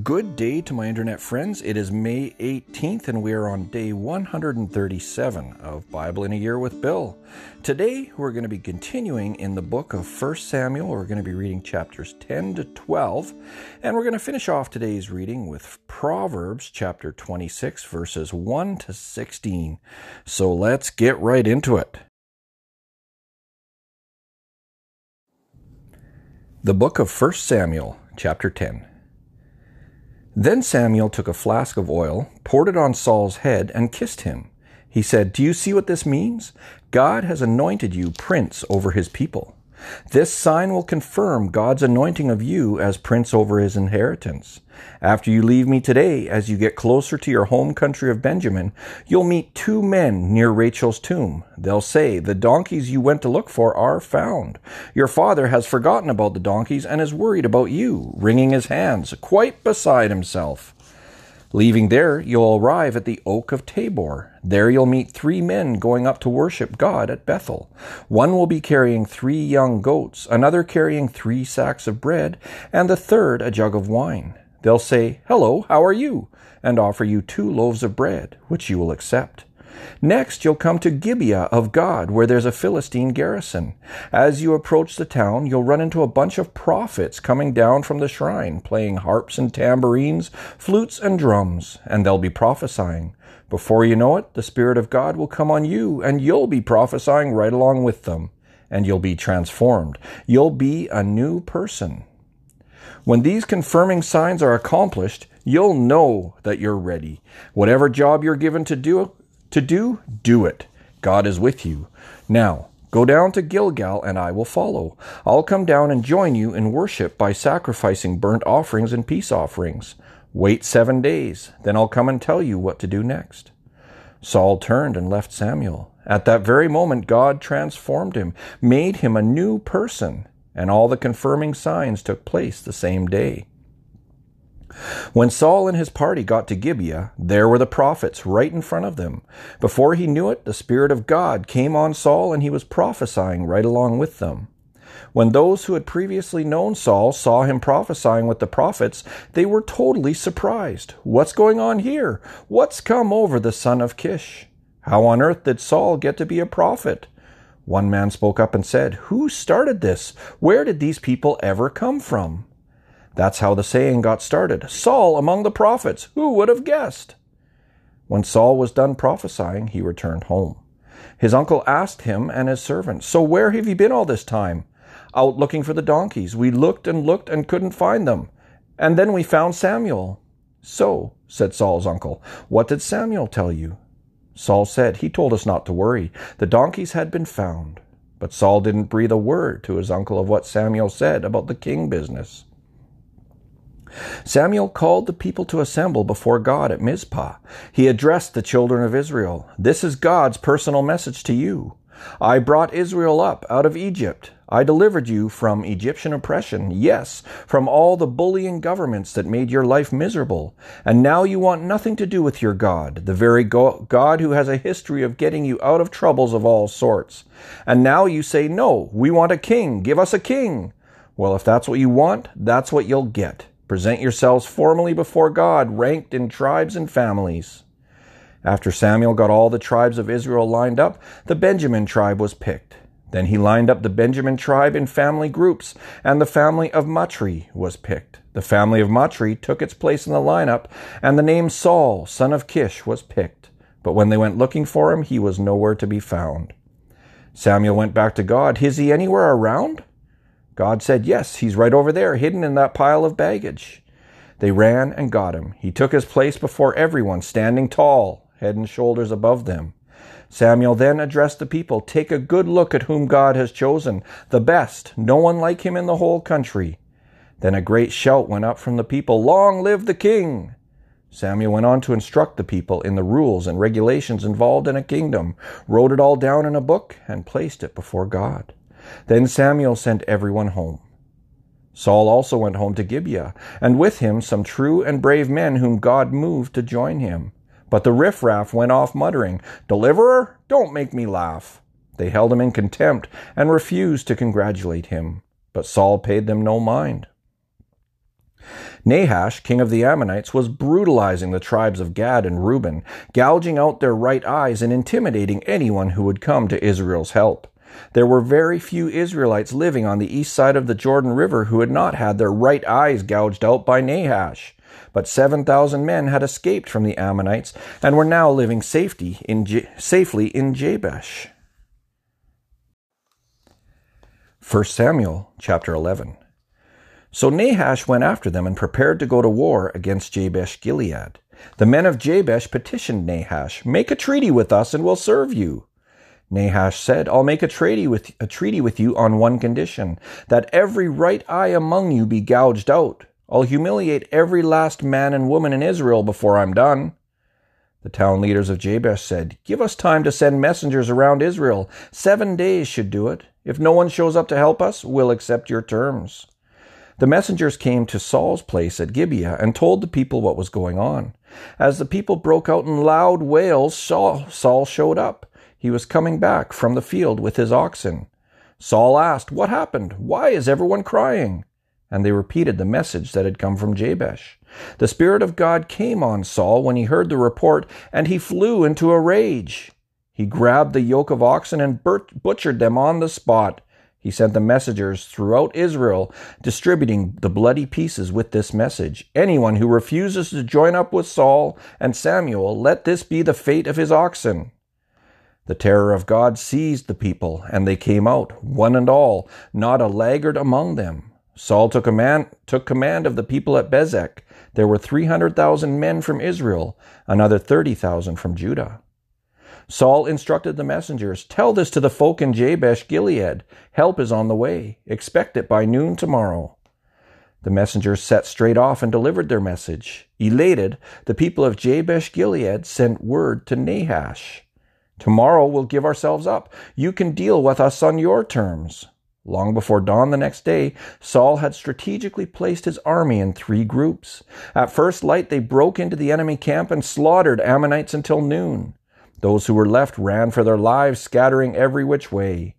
Good day to my internet friends. It is May 18th and we are on day 137 of Bible in a Year with Bill. Today we're going to be continuing in the book of 1 Samuel. We're going to be reading chapters 10 to 12 and we're going to finish off today's reading with Proverbs chapter 26 verses 1 to 16. So let's get right into it. The book of 1 Samuel chapter 10. Then Samuel took a flask of oil, poured it on Saul's head, and kissed him. He said, Do you see what this means? God has anointed you prince over his people. This sign will confirm God's anointing of you as prince over his inheritance. After you leave me today, as you get closer to your home country of Benjamin, you'll meet two men near Rachel's tomb. They'll say, The donkeys you went to look for are found. Your father has forgotten about the donkeys and is worried about you, wringing his hands, quite beside himself. Leaving there, you'll arrive at the Oak of Tabor. There you'll meet three men going up to worship God at Bethel. One will be carrying three young goats, another carrying three sacks of bread, and the third a jug of wine. They'll say, Hello, how are you? and offer you two loaves of bread, which you will accept. Next, you'll come to Gibeah of God, where there's a Philistine garrison. As you approach the town, you'll run into a bunch of prophets coming down from the shrine, playing harps and tambourines, flutes and drums, and they'll be prophesying. Before you know it, the Spirit of God will come on you, and you'll be prophesying right along with them, and you'll be transformed. You'll be a new person. When these confirming signs are accomplished, you'll know that you're ready. Whatever job you're given to do, to do, do it. God is with you. Now, go down to Gilgal and I will follow. I'll come down and join you in worship by sacrificing burnt offerings and peace offerings. Wait seven days, then I'll come and tell you what to do next. Saul turned and left Samuel. At that very moment, God transformed him, made him a new person, and all the confirming signs took place the same day. When Saul and his party got to Gibeah, there were the prophets right in front of them. Before he knew it, the Spirit of God came on Saul and he was prophesying right along with them. When those who had previously known Saul saw him prophesying with the prophets, they were totally surprised. What's going on here? What's come over the son of Kish? How on earth did Saul get to be a prophet? One man spoke up and said, Who started this? Where did these people ever come from? That's how the saying got started Saul among the prophets. Who would have guessed? When Saul was done prophesying, he returned home. His uncle asked him and his servants, So where have you been all this time? Out looking for the donkeys. We looked and looked and couldn't find them. And then we found Samuel. So, said Saul's uncle, what did Samuel tell you? Saul said, He told us not to worry. The donkeys had been found. But Saul didn't breathe a word to his uncle of what Samuel said about the king business. Samuel called the people to assemble before God at Mizpah. He addressed the children of Israel. This is God's personal message to you. I brought Israel up out of Egypt. I delivered you from Egyptian oppression, yes, from all the bullying governments that made your life miserable. And now you want nothing to do with your God, the very God who has a history of getting you out of troubles of all sorts. And now you say, no, we want a king. Give us a king. Well, if that's what you want, that's what you'll get. Present yourselves formally before God, ranked in tribes and families. After Samuel got all the tribes of Israel lined up, the Benjamin tribe was picked. Then he lined up the Benjamin tribe in family groups, and the family of Matri was picked. The family of Matri took its place in the lineup, and the name Saul, son of Kish, was picked. But when they went looking for him, he was nowhere to be found. Samuel went back to God. Is he anywhere around? God said, Yes, he's right over there, hidden in that pile of baggage. They ran and got him. He took his place before everyone, standing tall, head and shoulders above them. Samuel then addressed the people Take a good look at whom God has chosen, the best, no one like him in the whole country. Then a great shout went up from the people Long live the king! Samuel went on to instruct the people in the rules and regulations involved in a kingdom, wrote it all down in a book, and placed it before God. Then Samuel sent everyone home. Saul also went home to Gibeah, and with him some true and brave men whom God moved to join him. But the riffraff went off muttering, Deliverer, don't make me laugh. They held him in contempt and refused to congratulate him. But Saul paid them no mind. Nahash, king of the Ammonites, was brutalizing the tribes of Gad and Reuben, gouging out their right eyes and intimidating anyone who would come to Israel's help. There were very few Israelites living on the east side of the Jordan River who had not had their right eyes gouged out by Nahash. But 7,000 men had escaped from the Ammonites and were now living safety in safely in Jabesh. 1 Samuel chapter 11. So Nahash went after them and prepared to go to war against Jabesh Gilead. The men of Jabesh petitioned Nahash, Make a treaty with us and we'll serve you. Nahash said, I'll make a treaty with a treaty with you on one condition, that every right eye among you be gouged out. I'll humiliate every last man and woman in Israel before I'm done. The town leaders of Jabesh said, Give us time to send messengers around Israel. Seven days should do it. If no one shows up to help us, we'll accept your terms. The messengers came to Saul's place at Gibeah and told the people what was going on. As the people broke out in loud wails, Saul, Saul showed up. He was coming back from the field with his oxen. Saul asked, What happened? Why is everyone crying? And they repeated the message that had come from Jabesh. The Spirit of God came on Saul when he heard the report, and he flew into a rage. He grabbed the yoke of oxen and butchered them on the spot. He sent the messengers throughout Israel, distributing the bloody pieces with this message Anyone who refuses to join up with Saul and Samuel, let this be the fate of his oxen. The terror of God seized the people, and they came out, one and all, not a laggard among them. Saul took command, took command of the people at Bezek. There were 300,000 men from Israel, another 30,000 from Judah. Saul instructed the messengers, Tell this to the folk in Jabesh Gilead. Help is on the way. Expect it by noon tomorrow. The messengers set straight off and delivered their message. Elated, the people of Jabesh Gilead sent word to Nahash. Tomorrow we'll give ourselves up. You can deal with us on your terms. Long before dawn the next day, Saul had strategically placed his army in three groups. At first light, they broke into the enemy camp and slaughtered Ammonites until noon. Those who were left ran for their lives, scattering every which way.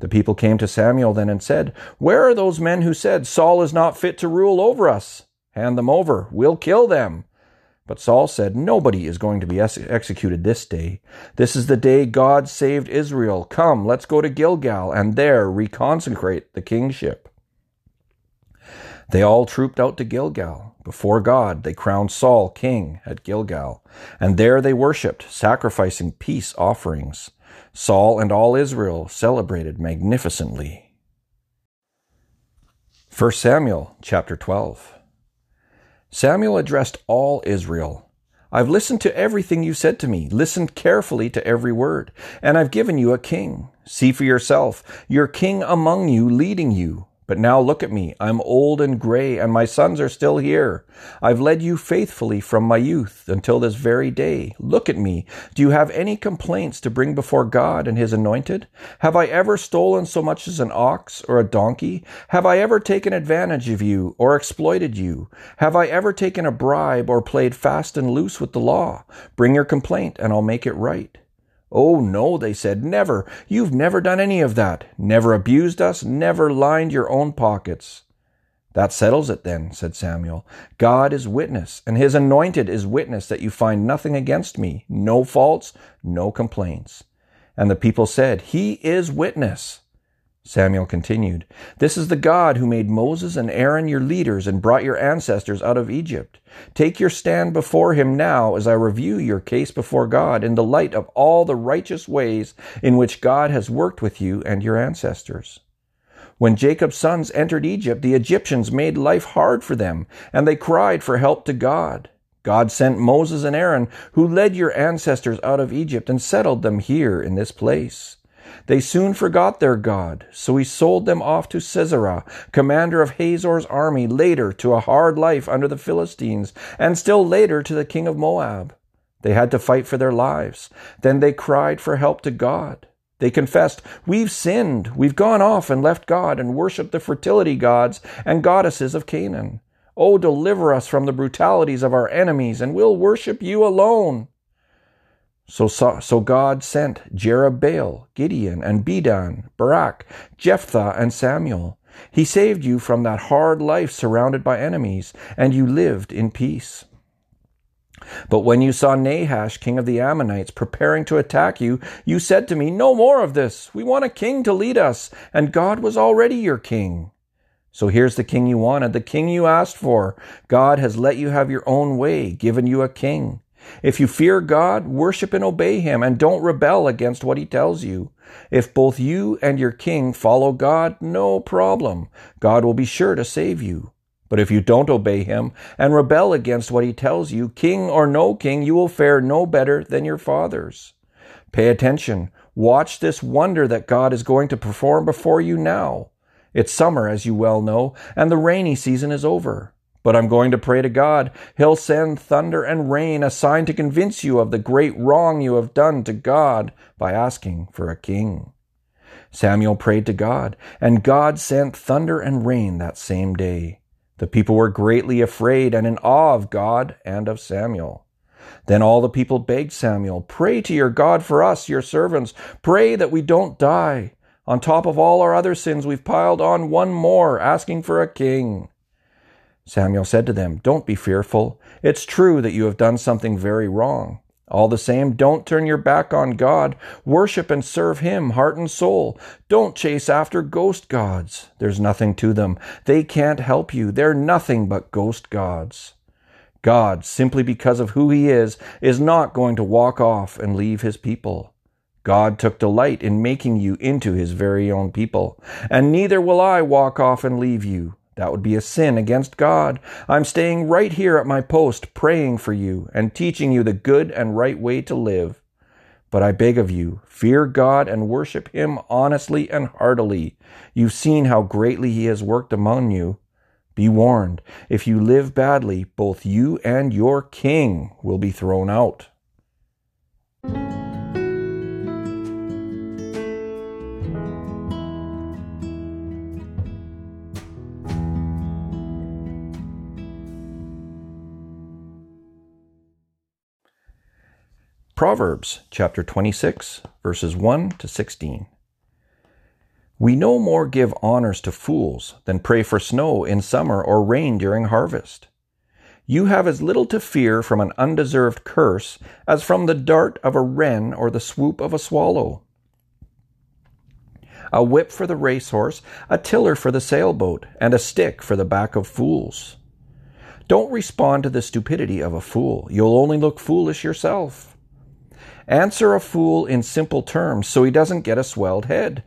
The people came to Samuel then and said, Where are those men who said, Saul is not fit to rule over us? Hand them over. We'll kill them. But Saul said, Nobody is going to be ex- executed this day. This is the day God saved Israel. Come, let's go to Gilgal and there reconsecrate the kingship. They all trooped out to Gilgal. Before God, they crowned Saul king at Gilgal, and there they worshipped, sacrificing peace offerings. Saul and all Israel celebrated magnificently. 1 Samuel chapter 12. Samuel addressed all Israel. I've listened to everything you said to me, listened carefully to every word, and I've given you a king. See for yourself, your king among you leading you. But now look at me. I'm old and gray, and my sons are still here. I've led you faithfully from my youth until this very day. Look at me. Do you have any complaints to bring before God and his anointed? Have I ever stolen so much as an ox or a donkey? Have I ever taken advantage of you or exploited you? Have I ever taken a bribe or played fast and loose with the law? Bring your complaint, and I'll make it right. Oh, no, they said, never. You've never done any of that. Never abused us, never lined your own pockets. That settles it then, said Samuel. God is witness, and his anointed is witness that you find nothing against me, no faults, no complaints. And the people said, He is witness. Samuel continued, This is the God who made Moses and Aaron your leaders and brought your ancestors out of Egypt. Take your stand before him now as I review your case before God in the light of all the righteous ways in which God has worked with you and your ancestors. When Jacob's sons entered Egypt, the Egyptians made life hard for them, and they cried for help to God. God sent Moses and Aaron, who led your ancestors out of Egypt and settled them here in this place. They soon forgot their God, so he sold them off to Sisera, commander of Hazor's army, later to a hard life under the Philistines, and still later to the king of Moab. They had to fight for their lives. Then they cried for help to God. They confessed, We've sinned. We've gone off and left God and worshiped the fertility gods and goddesses of Canaan. Oh, deliver us from the brutalities of our enemies, and we'll worship you alone. So, so God sent Jerubbaal, Gideon, and Bedan, Barak, Jephthah, and Samuel. He saved you from that hard life surrounded by enemies, and you lived in peace. But when you saw Nahash, king of the Ammonites, preparing to attack you, you said to me, No more of this. We want a king to lead us, and God was already your king. So here's the king you wanted, the king you asked for. God has let you have your own way, given you a king. If you fear God, worship and obey him, and don't rebel against what he tells you. If both you and your king follow God, no problem. God will be sure to save you. But if you don't obey him and rebel against what he tells you, king or no king, you will fare no better than your fathers. Pay attention. Watch this wonder that God is going to perform before you now. It's summer, as you well know, and the rainy season is over. But I'm going to pray to God. He'll send thunder and rain, a sign to convince you of the great wrong you have done to God by asking for a king. Samuel prayed to God, and God sent thunder and rain that same day. The people were greatly afraid and in awe of God and of Samuel. Then all the people begged Samuel, Pray to your God for us, your servants. Pray that we don't die. On top of all our other sins, we've piled on one more, asking for a king. Samuel said to them, Don't be fearful. It's true that you have done something very wrong. All the same, don't turn your back on God. Worship and serve Him, heart and soul. Don't chase after ghost gods. There's nothing to them. They can't help you. They're nothing but ghost gods. God, simply because of who He is, is not going to walk off and leave His people. God took delight in making you into His very own people, and neither will I walk off and leave you. That would be a sin against God. I'm staying right here at my post, praying for you and teaching you the good and right way to live. But I beg of you, fear God and worship Him honestly and heartily. You've seen how greatly He has worked among you. Be warned, if you live badly, both you and your king will be thrown out. Proverbs chapter 26, verses 1 to 16. We no more give honors to fools than pray for snow in summer or rain during harvest. You have as little to fear from an undeserved curse as from the dart of a wren or the swoop of a swallow. A whip for the racehorse, a tiller for the sailboat, and a stick for the back of fools. Don't respond to the stupidity of a fool. You'll only look foolish yourself. Answer a fool in simple terms so he doesn't get a swelled head.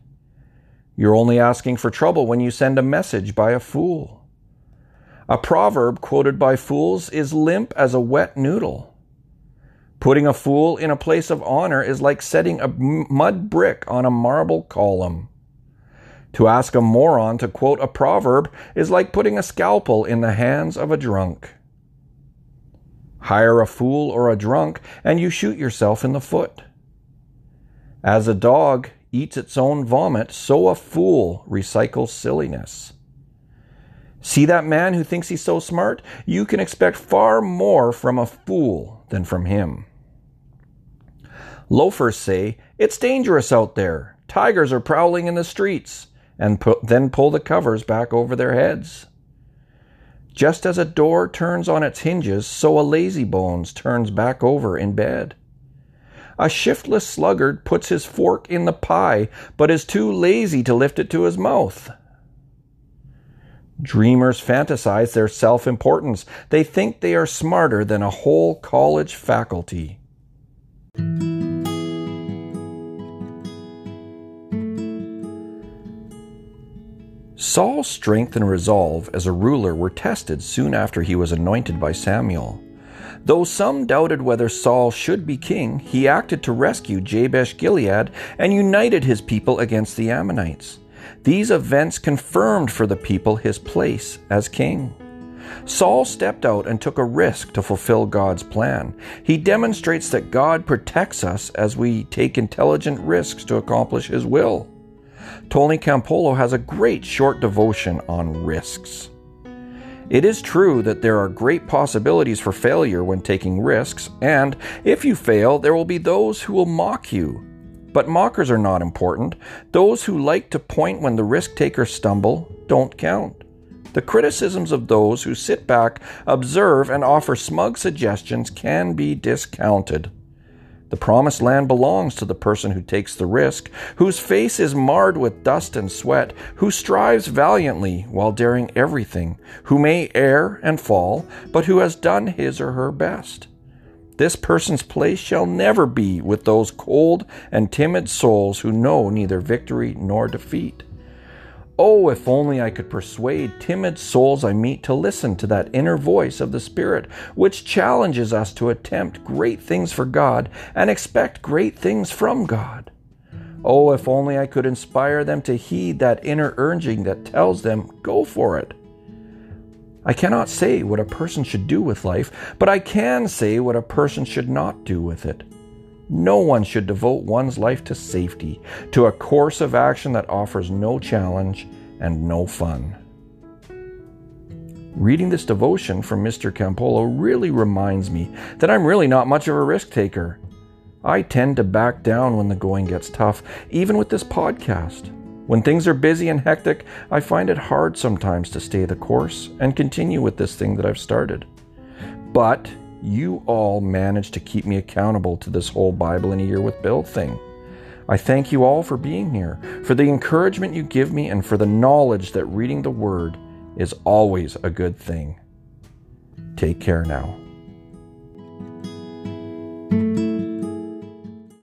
You're only asking for trouble when you send a message by a fool. A proverb quoted by fools is limp as a wet noodle. Putting a fool in a place of honor is like setting a mud brick on a marble column. To ask a moron to quote a proverb is like putting a scalpel in the hands of a drunk. Hire a fool or a drunk, and you shoot yourself in the foot. As a dog eats its own vomit, so a fool recycles silliness. See that man who thinks he's so smart? You can expect far more from a fool than from him. Loafers say, It's dangerous out there. Tigers are prowling in the streets, and pu- then pull the covers back over their heads. Just as a door turns on its hinges, so a lazybones turns back over in bed. A shiftless sluggard puts his fork in the pie, but is too lazy to lift it to his mouth. Dreamers fantasize their self importance. They think they are smarter than a whole college faculty. Saul's strength and resolve as a ruler were tested soon after he was anointed by Samuel. Though some doubted whether Saul should be king, he acted to rescue Jabesh Gilead and united his people against the Ammonites. These events confirmed for the people his place as king. Saul stepped out and took a risk to fulfill God's plan. He demonstrates that God protects us as we take intelligent risks to accomplish his will. Tony Campolo has a great short devotion on risks. It is true that there are great possibilities for failure when taking risks, and if you fail, there will be those who will mock you. But mockers are not important. Those who like to point when the risk takers stumble don't count. The criticisms of those who sit back, observe, and offer smug suggestions can be discounted. The promised land belongs to the person who takes the risk, whose face is marred with dust and sweat, who strives valiantly while daring everything, who may err and fall, but who has done his or her best. This person's place shall never be with those cold and timid souls who know neither victory nor defeat. Oh, if only I could persuade timid souls I meet to listen to that inner voice of the Spirit, which challenges us to attempt great things for God and expect great things from God. Oh, if only I could inspire them to heed that inner urging that tells them, go for it. I cannot say what a person should do with life, but I can say what a person should not do with it. No one should devote one's life to safety, to a course of action that offers no challenge and no fun. Reading this devotion from Mr. Campolo really reminds me that I'm really not much of a risk taker. I tend to back down when the going gets tough, even with this podcast. When things are busy and hectic, I find it hard sometimes to stay the course and continue with this thing that I've started. But you all managed to keep me accountable to this whole Bible in a year with Bill thing. I thank you all for being here, for the encouragement you give me, and for the knowledge that reading the Word is always a good thing. Take care now.